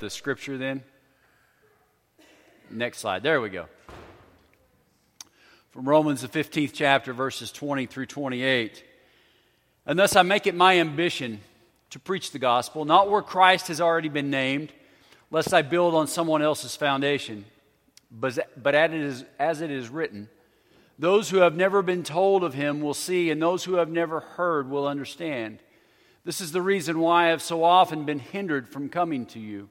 the scripture then? Next slide. There we go. From Romans, the 15th chapter, verses 20 through 28. And thus I make it my ambition to preach the gospel, not where Christ has already been named, lest I build on someone else's foundation. But, but as it is written, those who have never been told of him will see, and those who have never heard will understand. This is the reason why I have so often been hindered from coming to you.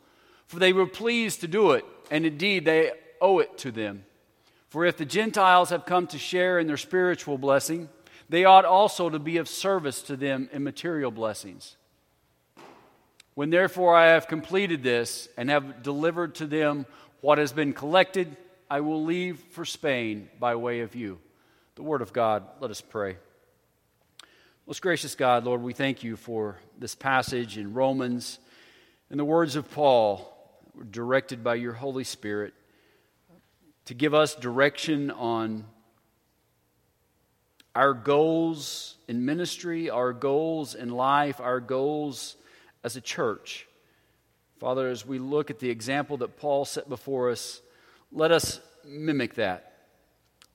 For they were pleased to do it, and indeed they owe it to them. For if the Gentiles have come to share in their spiritual blessing, they ought also to be of service to them in material blessings. When therefore I have completed this and have delivered to them what has been collected, I will leave for Spain by way of you. The Word of God, let us pray. Most gracious God, Lord, we thank you for this passage in Romans and the words of Paul, directed by your Holy Spirit, to give us direction on our goals in ministry, our goals in life, our goals as a church. Father, as we look at the example that Paul set before us, let us mimic that.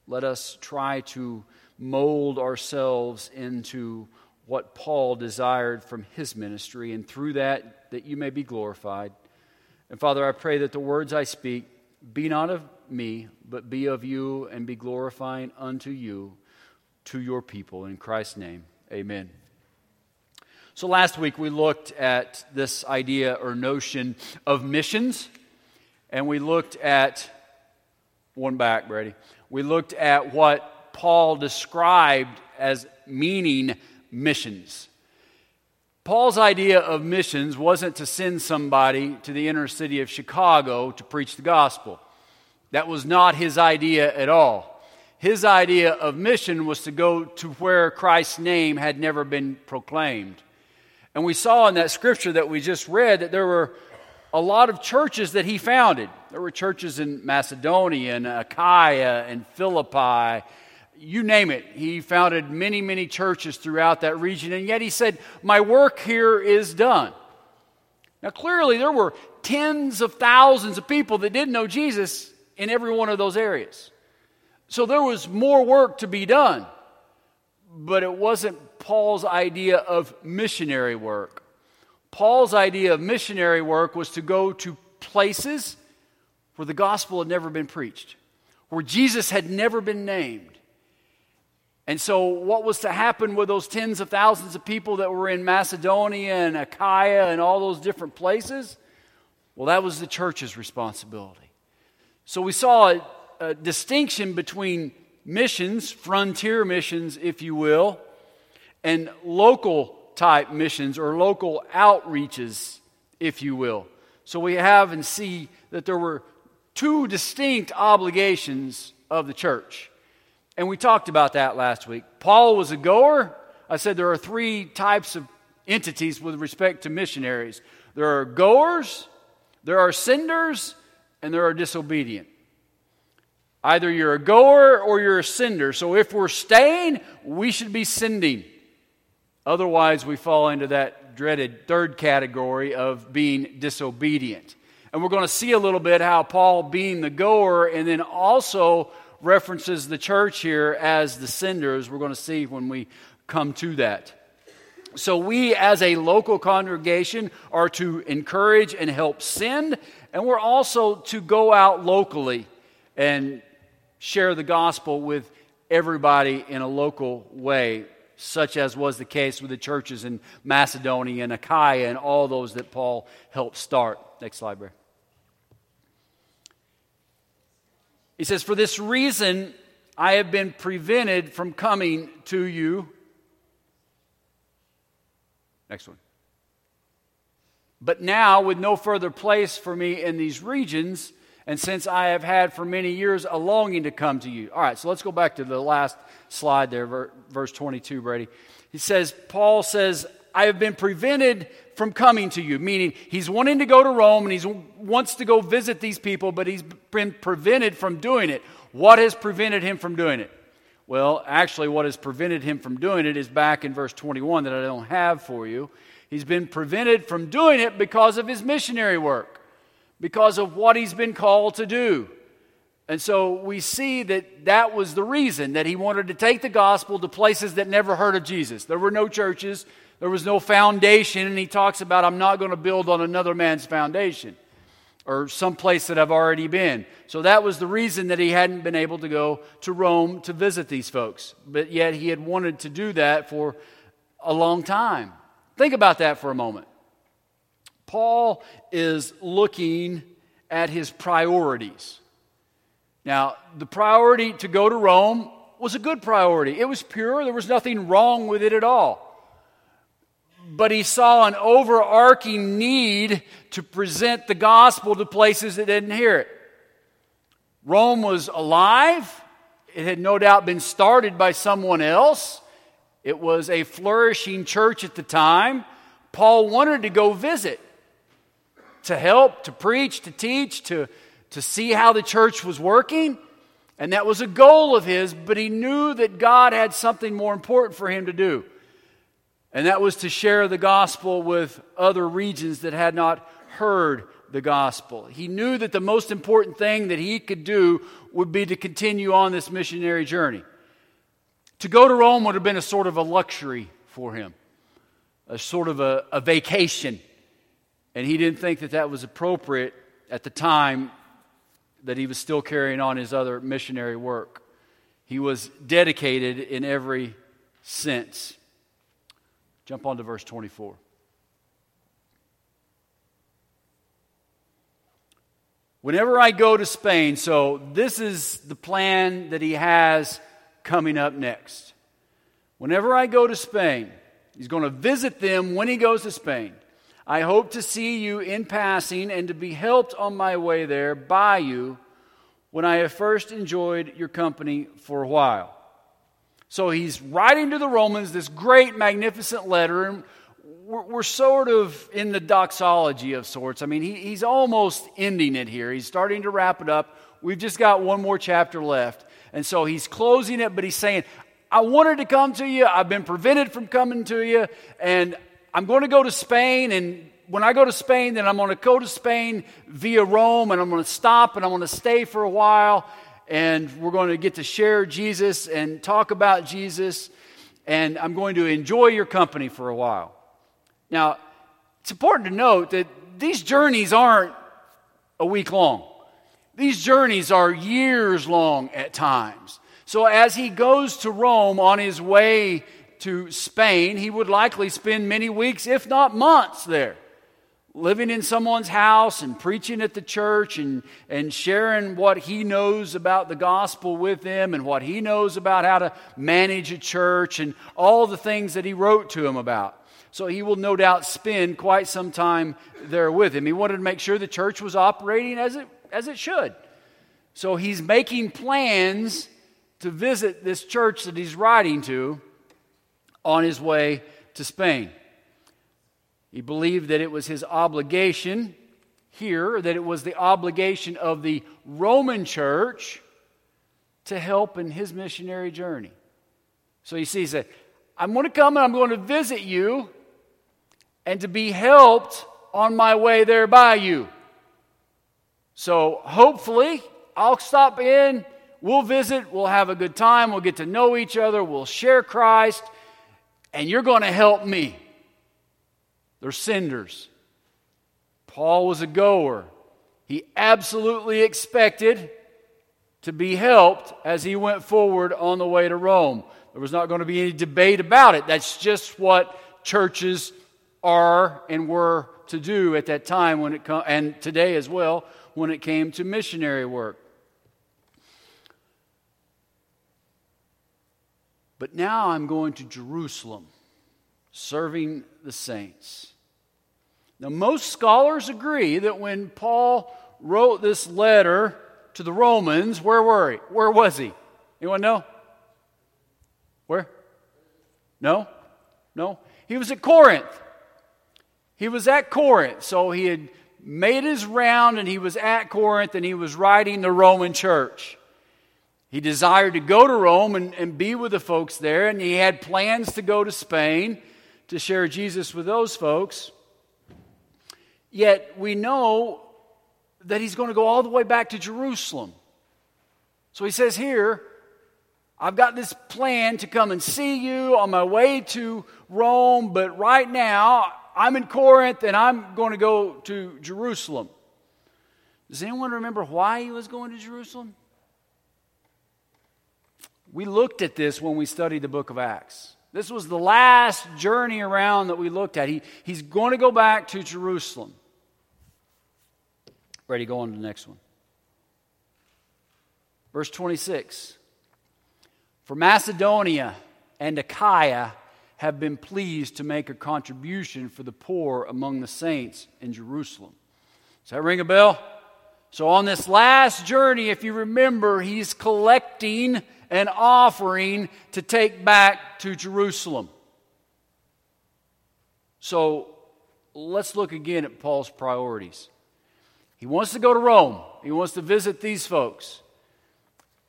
Let us try to mold ourselves into what Paul desired from his ministry, and through that, that you may be glorified. And Father, I pray that the words I speak be not of me, but be of you, and be glorifying unto you, to your people. In Christ's name, amen. So last week we looked at this idea or notion of missions, and we looked at one back, Brady. We looked at what Paul described as meaning missions. Paul's idea of missions wasn't to send somebody to the inner city of Chicago to preach the gospel. That was not his idea at all. His idea of mission was to go to where Christ's name had never been proclaimed. And we saw in that scripture that we just read that there were a lot of churches that he founded. There were churches in Macedonia and Achaia and Philippi you name it. He founded many, many churches throughout that region, and yet he said, My work here is done. Now, clearly, there were tens of thousands of people that didn't know Jesus in every one of those areas. So there was more work to be done, but it wasn't Paul's idea of missionary work. Paul's idea of missionary work was to go to places where the gospel had never been preached, where Jesus had never been named and so, what was to happen with those tens of thousands of people that were in Macedonia and Achaia and all those different places? Well, that was the church's responsibility. So, we saw a, a distinction between missions, frontier missions, if you will, and local type missions or local outreaches, if you will. So, we have and see that there were two distinct obligations of the church. And we talked about that last week. Paul was a goer. I said there are three types of entities with respect to missionaries there are goers, there are senders, and there are disobedient. Either you're a goer or you're a sender. So if we're staying, we should be sending. Otherwise, we fall into that dreaded third category of being disobedient. And we're going to see a little bit how Paul, being the goer, and then also references the church here as the senders. We're going to see when we come to that. So, we as a local congregation are to encourage and help send, and we're also to go out locally and share the gospel with everybody in a local way, such as was the case with the churches in Macedonia and Achaia and all those that Paul helped start. Next slide, Brad. He says, For this reason, I have been prevented from coming to you. Next one. But now, with no further place for me in these regions, and since I have had for many years a longing to come to you. All right, so let's go back to the last slide there, verse 22, Brady. He says, Paul says, I have been prevented from coming to you, meaning he's wanting to go to Rome and he wants to go visit these people, but he's been prevented from doing it. What has prevented him from doing it? Well, actually, what has prevented him from doing it is back in verse 21 that I don't have for you. He's been prevented from doing it because of his missionary work, because of what he's been called to do. And so we see that that was the reason that he wanted to take the gospel to places that never heard of Jesus. There were no churches, there was no foundation, and he talks about, I'm not going to build on another man's foundation or some place that I've already been. So that was the reason that he hadn't been able to go to Rome to visit these folks. But yet he had wanted to do that for a long time. Think about that for a moment. Paul is looking at his priorities. Now, the priority to go to Rome was a good priority. It was pure, there was nothing wrong with it at all. But he saw an overarching need to present the gospel to places that didn't hear it. Rome was alive, it had no doubt been started by someone else. It was a flourishing church at the time. Paul wanted to go visit, to help, to preach, to teach, to, to see how the church was working. And that was a goal of his, but he knew that God had something more important for him to do. And that was to share the gospel with other regions that had not heard the gospel. He knew that the most important thing that he could do would be to continue on this missionary journey. To go to Rome would have been a sort of a luxury for him, a sort of a, a vacation. And he didn't think that that was appropriate at the time that he was still carrying on his other missionary work. He was dedicated in every sense. Jump on to verse 24. Whenever I go to Spain, so this is the plan that he has coming up next. Whenever I go to Spain, he's going to visit them when he goes to Spain. I hope to see you in passing and to be helped on my way there by you when I have first enjoyed your company for a while. So he's writing to the Romans this great, magnificent letter, and we're, we're sort of in the doxology of sorts. I mean, he, he's almost ending it here. He's starting to wrap it up. We've just got one more chapter left. And so he's closing it, but he's saying, I wanted to come to you. I've been prevented from coming to you. And I'm going to go to Spain. And when I go to Spain, then I'm going to go to Spain via Rome. And I'm going to stop and I'm going to stay for a while. And we're going to get to share Jesus and talk about Jesus. And I'm going to enjoy your company for a while. Now, it's important to note that these journeys aren't a week long. These journeys are years long at times. So, as he goes to Rome on his way to Spain, he would likely spend many weeks, if not months, there, living in someone's house and preaching at the church and, and sharing what he knows about the gospel with them and what he knows about how to manage a church and all the things that he wrote to him about. So he will no doubt spend quite some time there with him. He wanted to make sure the church was operating as it as it should. So he's making plans to visit this church that he's writing to on his way to Spain. He believed that it was his obligation here, that it was the obligation of the Roman church to help in his missionary journey. So you see, he said, I'm going to come and I'm going to visit you and to be helped on my way there by you. So hopefully, I'll stop in, we'll visit, we'll have a good time, we'll get to know each other, we'll share Christ, and you're going to help me. They're senders. Paul was a goer. He absolutely expected to be helped as he went forward on the way to Rome. There was not going to be any debate about it. That's just what churches are and were to do at that time when it come, and today as well when it came to missionary work. But now I'm going to Jerusalem, serving the saints. Now, most scholars agree that when Paul wrote this letter to the Romans, where were he? Where was he? Anyone know? Where? No? No? He was at Corinth. He was at Corinth. So he had made his round and he was at Corinth and he was writing the Roman church. He desired to go to Rome and, and be with the folks there, and he had plans to go to Spain to share Jesus with those folks. Yet we know that he's going to go all the way back to Jerusalem. So he says here, I've got this plan to come and see you on my way to Rome, but right now I'm in Corinth and I'm going to go to Jerusalem. Does anyone remember why he was going to Jerusalem? We looked at this when we studied the book of Acts. This was the last journey around that we looked at. He, he's going to go back to Jerusalem. Ready, go on to the next one. Verse 26 For Macedonia and Achaia have been pleased to make a contribution for the poor among the saints in Jerusalem. Does that ring a bell? So, on this last journey, if you remember, he's collecting an offering to take back to Jerusalem. So, let's look again at Paul's priorities. He wants to go to Rome, he wants to visit these folks,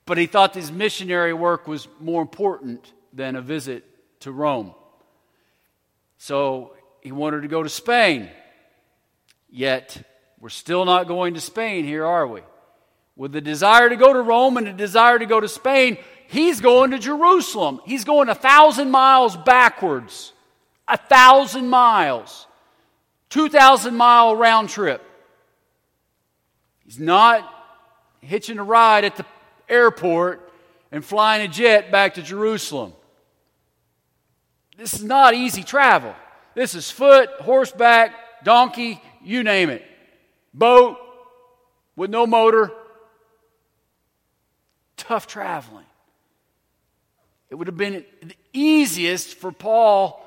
but he thought his missionary work was more important than a visit to Rome. So, he wanted to go to Spain, yet we're still not going to Spain here, are we? With the desire to go to Rome and a desire to go to Spain, he's going to Jerusalem. He's going a thousand miles backwards. A thousand miles. 2,000 mile round trip. He's not hitching a ride at the airport and flying a jet back to Jerusalem. This is not easy travel. This is foot, horseback, donkey, you name it boat with no motor. Tough traveling. It would have been the easiest for Paul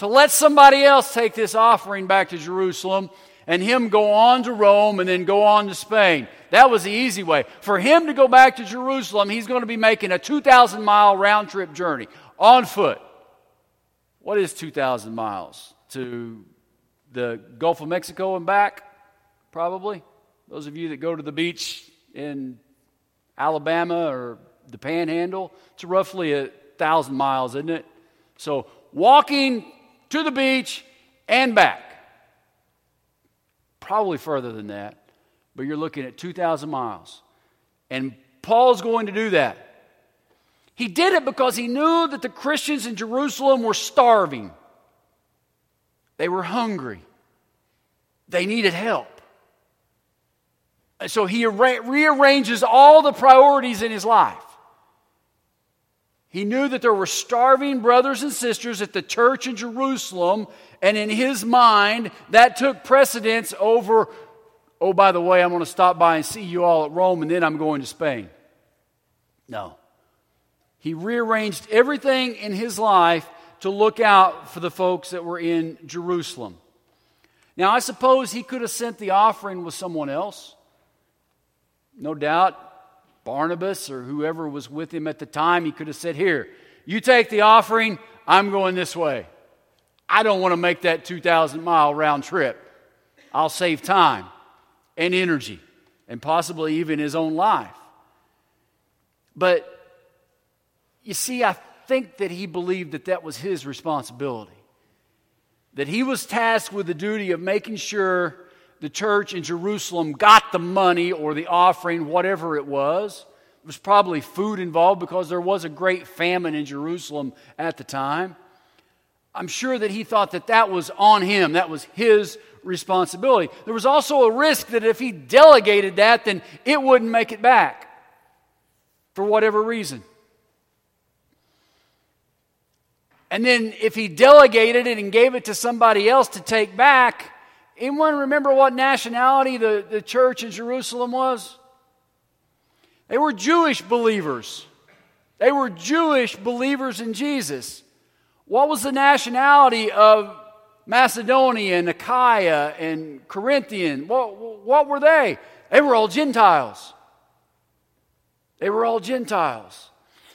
to let somebody else take this offering back to Jerusalem and him go on to Rome and then go on to Spain. That was the easy way. For him to go back to Jerusalem, he's going to be making a 2,000 mile round trip journey on foot. What is 2,000 miles? To the Gulf of Mexico and back? probably. Those of you that go to the beach in Alabama or the panhandle, it's roughly a thousand miles, isn't it? So walking to the beach and back. Probably further than that, but you're looking at 2,000 miles. And Paul's going to do that. He did it because he knew that the Christians in Jerusalem were starving. They were hungry. They needed help. So he rearranges all the priorities in his life. He knew that there were starving brothers and sisters at the church in Jerusalem, and in his mind, that took precedence over, oh, by the way, I'm going to stop by and see you all at Rome, and then I'm going to Spain. No. He rearranged everything in his life to look out for the folks that were in Jerusalem. Now, I suppose he could have sent the offering with someone else. No doubt, Barnabas or whoever was with him at the time, he could have said, Here, you take the offering, I'm going this way. I don't want to make that 2,000 mile round trip. I'll save time and energy and possibly even his own life. But you see, I think that he believed that that was his responsibility. That he was tasked with the duty of making sure the church in Jerusalem got the money or the offering, whatever it was. There was probably food involved because there was a great famine in Jerusalem at the time. I'm sure that he thought that that was on him, that was his responsibility. There was also a risk that if he delegated that, then it wouldn't make it back for whatever reason. And then if he delegated it and gave it to somebody else to take back, Anyone remember what nationality the, the church in Jerusalem was? They were Jewish believers. They were Jewish believers in Jesus. What was the nationality of Macedonia and Achaia and Corinthian, what, what were they? They were all Gentiles. They were all Gentiles.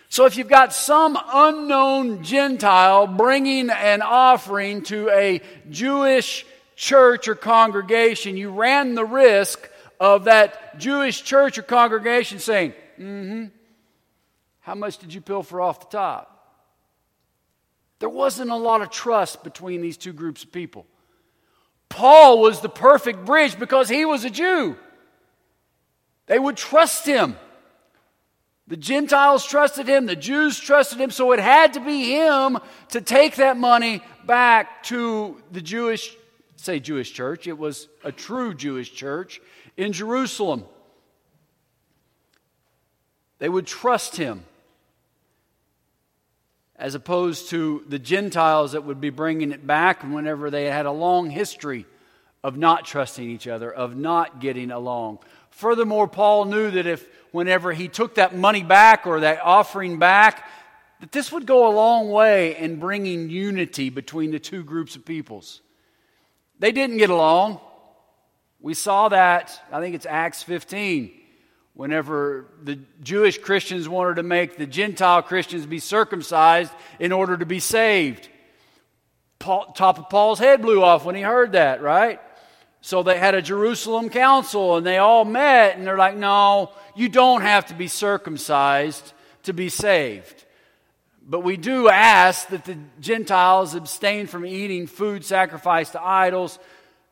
So if you've got some unknown Gentile bringing an offering to a Jewish church or congregation, you ran the risk of that Jewish church or congregation saying, mm hmm, how much did you pilfer off the top? There wasn't a lot of trust between these two groups of people. Paul was the perfect bridge because he was a Jew. They would trust him. The Gentiles trusted him, the Jews trusted him, so it had to be him to take that money back to the Jewish, say Jewish church. It was a true Jewish church in Jerusalem. They would trust him as opposed to the Gentiles that would be bringing it back whenever they had a long history of not trusting each other, of not getting along. Furthermore, Paul knew that if whenever he took that money back or that offering back, that this would go a long way in bringing unity between the two groups of peoples. They didn't get along. We saw that, I think it's Acts 15 whenever the Jewish Christians wanted to make the Gentile Christians be circumcised in order to be saved. Paul, top of Paul's head blew off when he heard that, right? So they had a Jerusalem council and they all met and they're like, no, you don't have to be circumcised to be saved. But we do ask that the Gentiles abstain from eating food sacrificed to idols,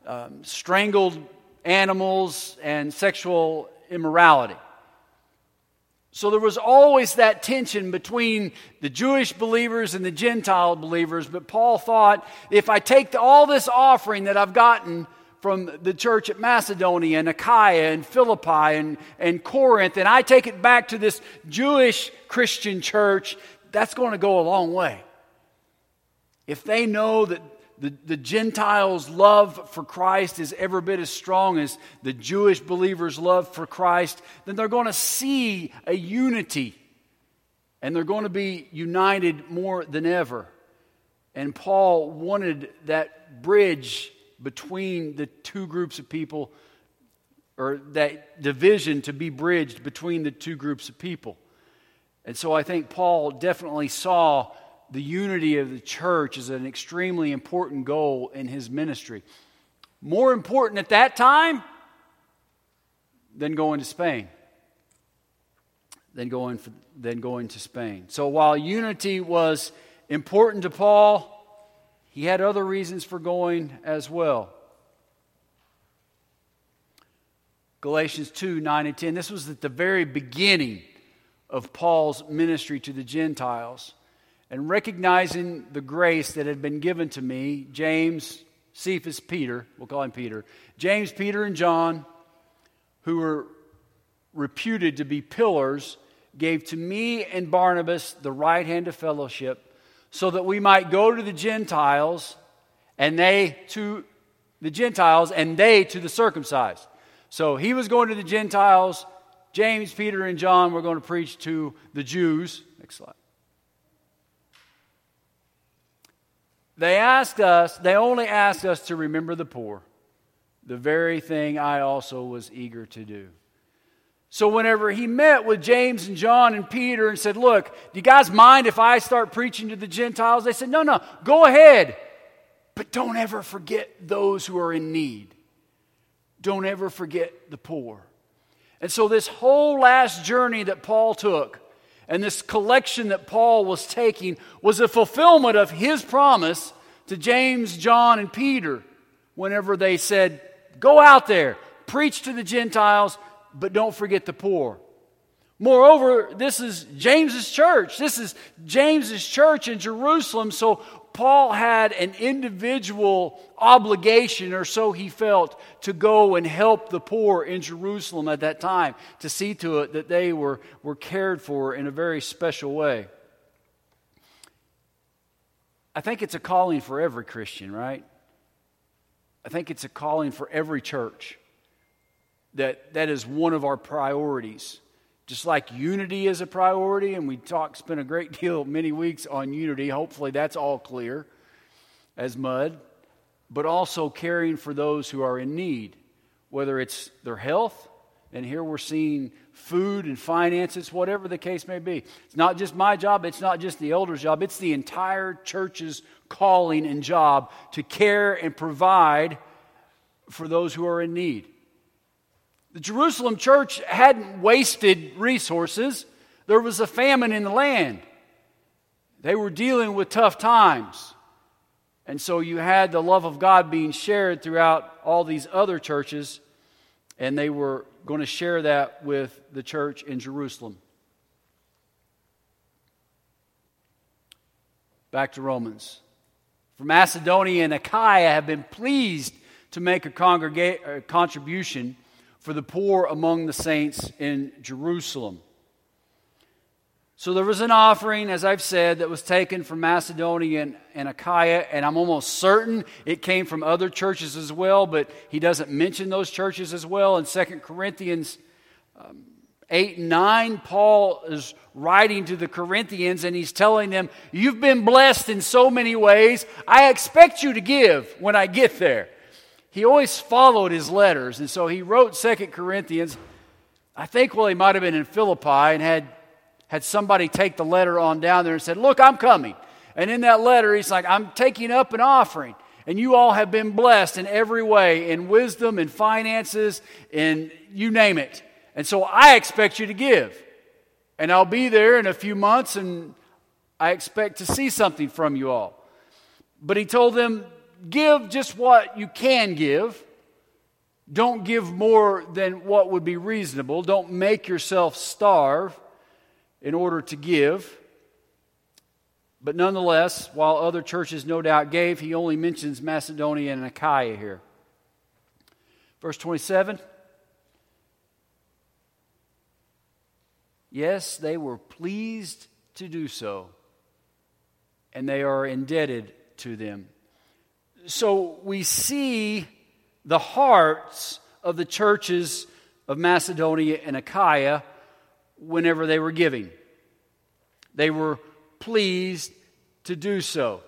um, strangled animals, and sexual immorality. So there was always that tension between the Jewish believers and the Gentile believers. But Paul thought if I take all this offering that I've gotten from the church at Macedonia and Achaia and Philippi and, and Corinth, and I take it back to this Jewish Christian church, that's going to go a long way. If they know that the, the Gentiles' love for Christ is every bit as strong as the Jewish believers' love for Christ, then they're going to see a unity and they're going to be united more than ever. And Paul wanted that bridge between the two groups of people, or that division to be bridged between the two groups of people. And so I think Paul definitely saw the unity of the church as an extremely important goal in his ministry. More important at that time than going to Spain. Than going, for, than going to Spain. So while unity was important to Paul, he had other reasons for going as well. Galatians 2 9 and 10. This was at the very beginning of Paul's ministry to the Gentiles and recognizing the grace that had been given to me, James, Cephas, Peter, we'll call him Peter, James, Peter, and John, who were reputed to be pillars, gave to me and Barnabas the right hand of fellowship, so that we might go to the Gentiles, and they to the Gentiles, and they to the circumcised. So he was going to the Gentiles. James, Peter, and John were going to preach to the Jews. Next slide. They asked us, they only asked us to remember the poor, the very thing I also was eager to do. So, whenever he met with James and John and Peter and said, Look, do you guys mind if I start preaching to the Gentiles? They said, No, no, go ahead. But don't ever forget those who are in need. Don't ever forget the poor. And so, this whole last journey that Paul took, and this collection that Paul was taking was a fulfillment of his promise to James, John, and Peter whenever they said, Go out there, preach to the Gentiles, but don't forget the poor. Moreover, this is James's church. This is James's church in Jerusalem. So Paul had an individual obligation, or so he felt, to go and help the poor in Jerusalem at that time, to see to it that they were, were cared for in a very special way. I think it's a calling for every Christian, right? I think it's a calling for every church that that is one of our priorities just like unity is a priority, and we talk, spent a great deal, many weeks on unity. Hopefully, that's all clear as mud. but also caring for those who are in need, whether it's their health, and here we're seeing food and finances, whatever the case may be. It's not just my job, it's not just the elder's job, it's the entire church's calling and job to care and provide for those who are in need. The Jerusalem church hadn't wasted resources, there was a famine in the land. They were dealing with tough times. And so you had the love of God being shared throughout all these other churches, and they were going to share that with the church in Jerusalem. Back to Romans. For Macedonia and Achaia have been pleased to make a, congrega- a contribution for the poor among the saints in Jerusalem. So there was an offering, as I've said, that was taken from Macedonia and, and, Achaia, and I'm almost certain it came from other churches as well, but he doesn't mention those churches as well. In 2 Corinthians um, 8 and 9, Paul is writing to the Corinthians and he's telling them, You've been blessed in so many ways. I expect you to give when I get there. He always followed his letters, and so he wrote 2 Corinthians. I think, well, he might have been in Philippi and had had somebody take the letter on down there and said, Look, I'm coming. And in that letter, he's like, I'm taking up an offering. And you all have been blessed in every way, in wisdom, in finances, in you name it. And so I expect you to give. And I'll be there in a few months, and I expect to see something from you all. But he told them, Give just what you can give. Don't give more than what would be reasonable. Don't make yourself starve in order to give. But nonetheless, while other churches no doubt gave, he only mentions Macedonia and Achaia here. Verse 27 Yes, they were pleased to do so, and they are indebted to them. So we see the hearts of the churches of Macedonia and Achaia whenever they were giving. They were pleased to do so.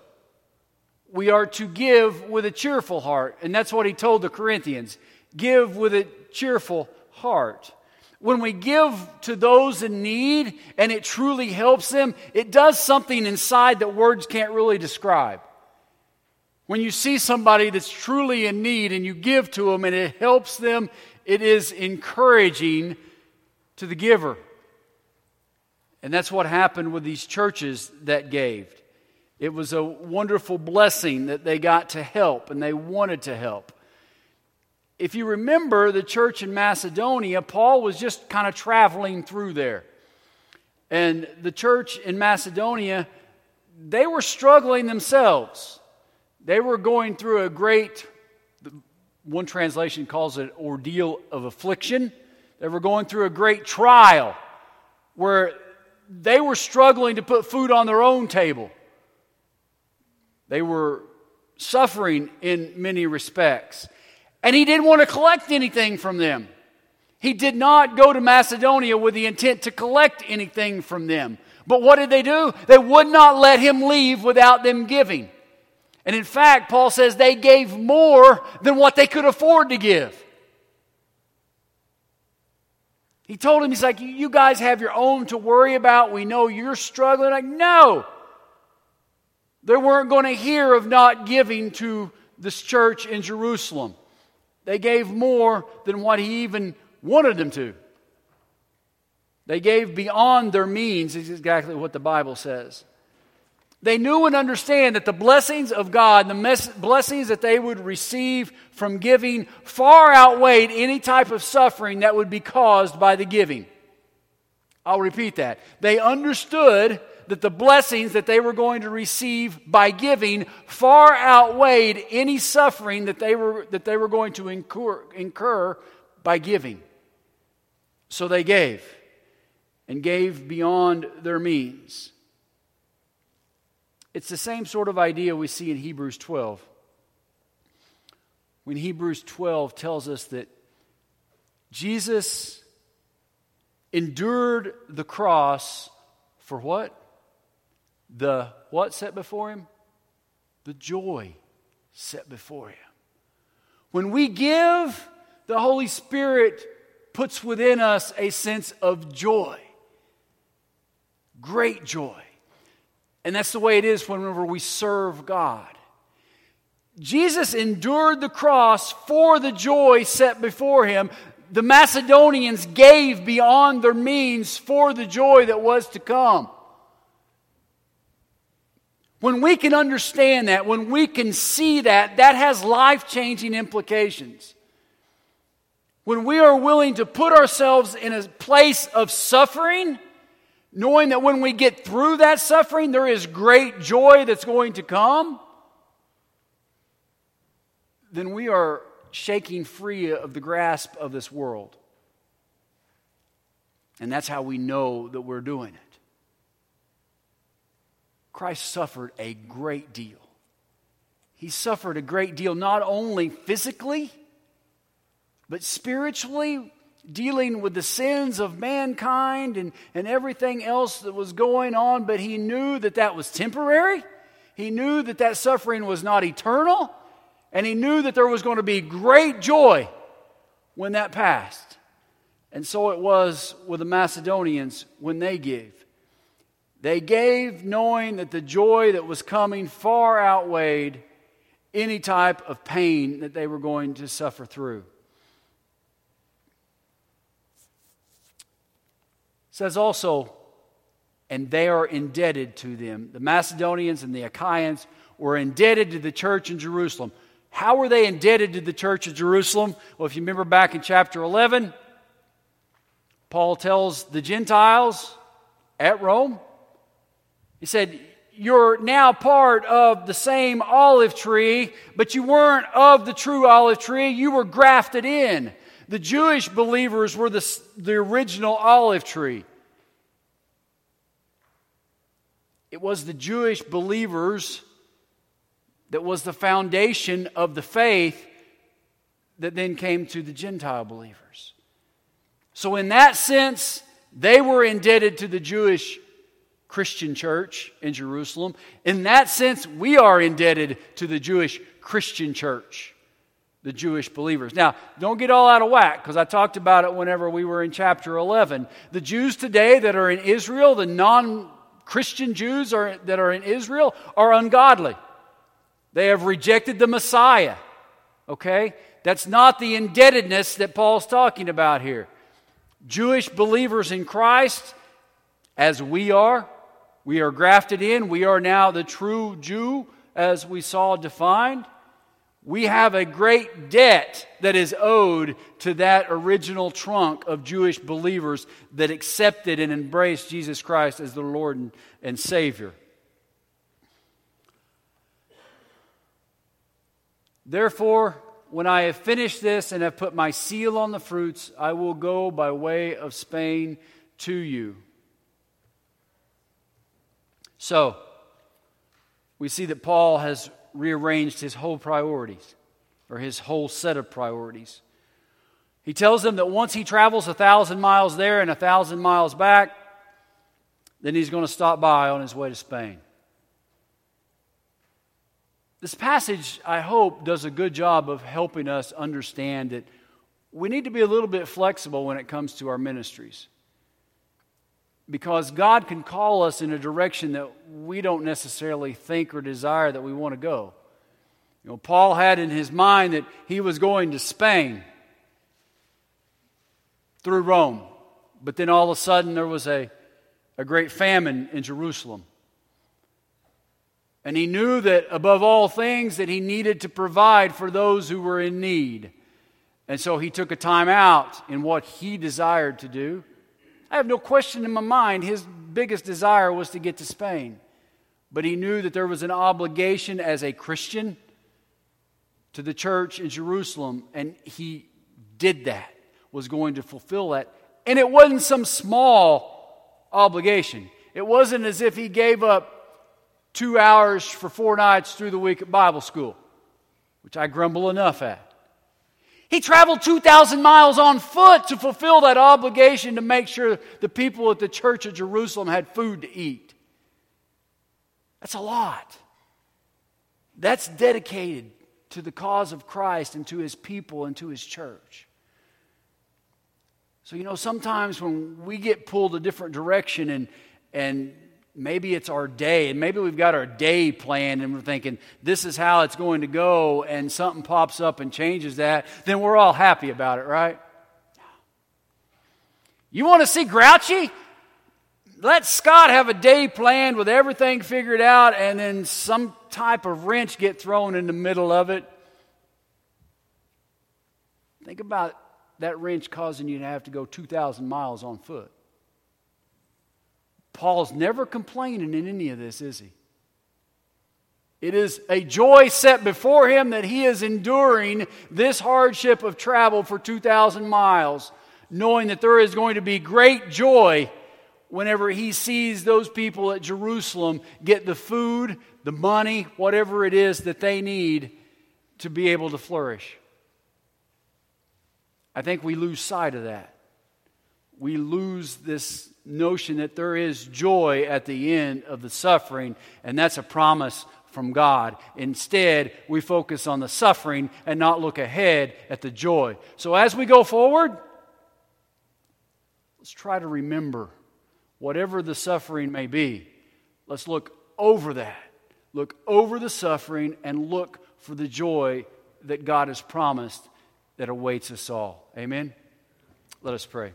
We are to give with a cheerful heart, and that's what he told the Corinthians give with a cheerful heart. When we give to those in need and it truly helps them, it does something inside that words can't really describe. When you see somebody that's truly in need and you give to them and it helps them, it is encouraging to the giver. And that's what happened with these churches that gave. It was a wonderful blessing that they got to help and they wanted to help. If you remember the church in Macedonia, Paul was just kind of traveling through there. And the church in Macedonia, they were struggling themselves. They were going through a great, one translation calls it ordeal of affliction. They were going through a great trial where they were struggling to put food on their own table. They were suffering in many respects. And he didn't want to collect anything from them. He did not go to Macedonia with the intent to collect anything from them. But what did they do? They would not let him leave without them giving. And in fact, Paul says they gave more than what they could afford to give. He told him, he's like, you guys have your own to worry about. We know you're struggling. Like, no. They weren't going to hear of not giving to this church in Jerusalem. They gave more than what he even wanted them to. They gave beyond their means, is exactly what the Bible says. They knew and understand that the blessings of God, the mes- blessings that they would receive from giving, far outweighed any type of suffering that would be caused by the giving. I'll repeat that. They understood that the blessings that they were going to receive by giving far outweighed any suffering that they were, that they were going to incur, incur by giving. So they gave and gave beyond their means. It's the same sort of idea we see in Hebrews 12. When Hebrews 12 tells us that Jesus endured the cross for what? The what set before him? The joy set before him. When we give, the Holy Spirit puts within us a sense of joy, great joy. And that's the way it is whenever we serve God. Jesus endured the cross for the joy set before him. The Macedonians gave beyond their means for the joy that was to come. When we can understand that, when we can see that, that has life changing implications. When we are willing to put ourselves in a place of suffering, knowing that when we get through that suffering, there is great joy that's going to come, then we are shaking free of the grasp of this world. And that's how we know that we're doing it. Christ suffered a great deal. He suffered a great deal, not only physically, but spiritually, dealing with the sins of mankind and, and everything else that was going on. But he knew that that was temporary. He knew that that suffering was not eternal. And he knew that there was going to be great joy when that passed. And so it was with the Macedonians when they gave. They gave knowing that the joy that was coming far outweighed any type of pain that they were going to suffer through. Says also, and they are indebted to them. The Macedonians and the Achaeans were indebted to the church in Jerusalem. How were they indebted to the church of Jerusalem? Well, if you remember back in chapter 11, Paul tells the Gentiles at Rome he said, You're now part of the same olive tree, but you weren't of the true olive tree. You were grafted in. The Jewish believers were the, the original olive tree. It was the Jewish believers that was the foundation of the faith that then came to the Gentile believers. So, in that sense, they were indebted to the Jewish Christian church in Jerusalem. In that sense, we are indebted to the Jewish Christian church, the Jewish believers. Now, don't get all out of whack because I talked about it whenever we were in chapter 11. The Jews today that are in Israel, the non Christian Jews are, that are in Israel, are ungodly. They have rejected the Messiah. Okay? That's not the indebtedness that Paul's talking about here. Jewish believers in Christ, as we are, we are grafted in. We are now the true Jew, as we saw defined. We have a great debt that is owed to that original trunk of Jewish believers that accepted and embraced Jesus Christ as their Lord and, and Savior. Therefore, when I have finished this and have put my seal on the fruits, I will go by way of Spain to you. So, we see that Paul has rearranged his whole priorities, or his whole set of priorities. He tells them that once he travels a thousand miles there and a thousand miles back, then he's going to stop by on his way to Spain. This passage, I hope, does a good job of helping us understand that we need to be a little bit flexible when it comes to our ministries because God can call us in a direction that we don't necessarily think or desire that we want to go. You know, Paul had in his mind that he was going to Spain through Rome, but then all of a sudden there was a, a great famine in Jerusalem. And he knew that above all things that he needed to provide for those who were in need. And so he took a time out in what he desired to do I have no question in my mind his biggest desire was to get to Spain. But he knew that there was an obligation as a Christian to the church in Jerusalem, and he did that, was going to fulfill that. And it wasn't some small obligation. It wasn't as if he gave up two hours for four nights through the week at Bible school, which I grumble enough at. He traveled 2,000 miles on foot to fulfill that obligation to make sure the people at the church of Jerusalem had food to eat. That's a lot. That's dedicated to the cause of Christ and to his people and to his church. So, you know, sometimes when we get pulled a different direction and, and maybe it's our day, and maybe we've got our day planned and we're thinking, this is how it's going to go, and something pops up and changes that, then we're all happy about it, right? You want to see grouchy? Let Scott have a day planned with everything figured out, and then some type of wrench get thrown in the middle of it. Think about that wrench causing you to have to go 2,000 miles on foot. Paul's never complaining in any of this, is he? It is a joy set before him that he is enduring this hardship of travel for 2,000 miles, knowing that there is going to be great joy whenever he sees those people at Jerusalem get the food, the money, whatever it is that they need to be able to flourish. I think we lose sight of that. We lose this notion that there is joy at the end of the suffering, and that's a promise from God. Instead, we focus on the suffering and not look ahead at the joy. So as we go forward, let's try to remember whatever the suffering may be, let's look over that. Look over the suffering and look for the joy that God has promised that awaits us all. Amen? Let us pray.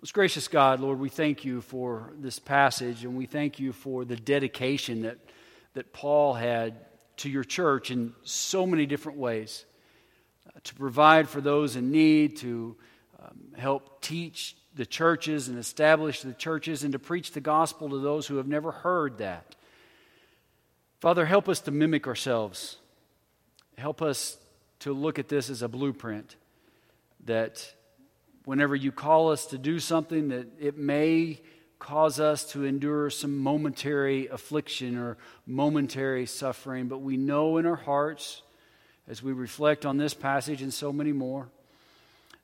Most gracious God, Lord, we thank you for this passage and we thank you for the dedication that, that Paul had to your church in so many different ways uh, to provide for those in need, to um, help teach the churches and establish the churches, and to preach the gospel to those who have never heard that. Father, help us to mimic ourselves. Help us to look at this as a blueprint that whenever you call us to do something that it may cause us to endure some momentary affliction or momentary suffering. But we know in our hearts as we reflect on this passage and so many more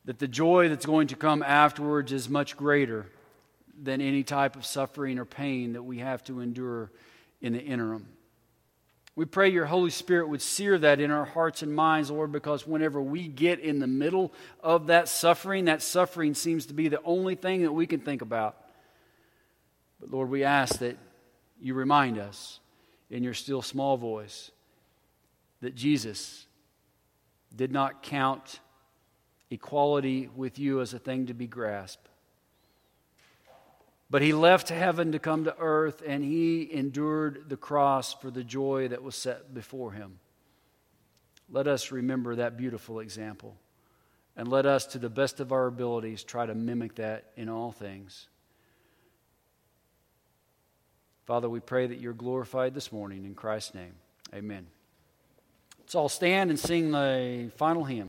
that the joy that's going to come afterwards is much greater than any type of suffering or pain that we have to endure in the interim we pray your Holy Spirit would sear that in our hearts and minds, Lord, because whenever we get in the middle of that suffering, that suffering seems to be the only thing that we can think about. But Lord, we ask that you remind us in your still small voice that Jesus did not count equality with you as a thing to be grasped but he left heaven to come to earth, and he endured the cross for the joy that was set before him. Let us remember that beautiful example. And let us, to the best of our abilities, try to mimic that in all things. Father, we pray that you're glorified this morning in Christ's name. Amen. Let's all stand and sing the final hymn.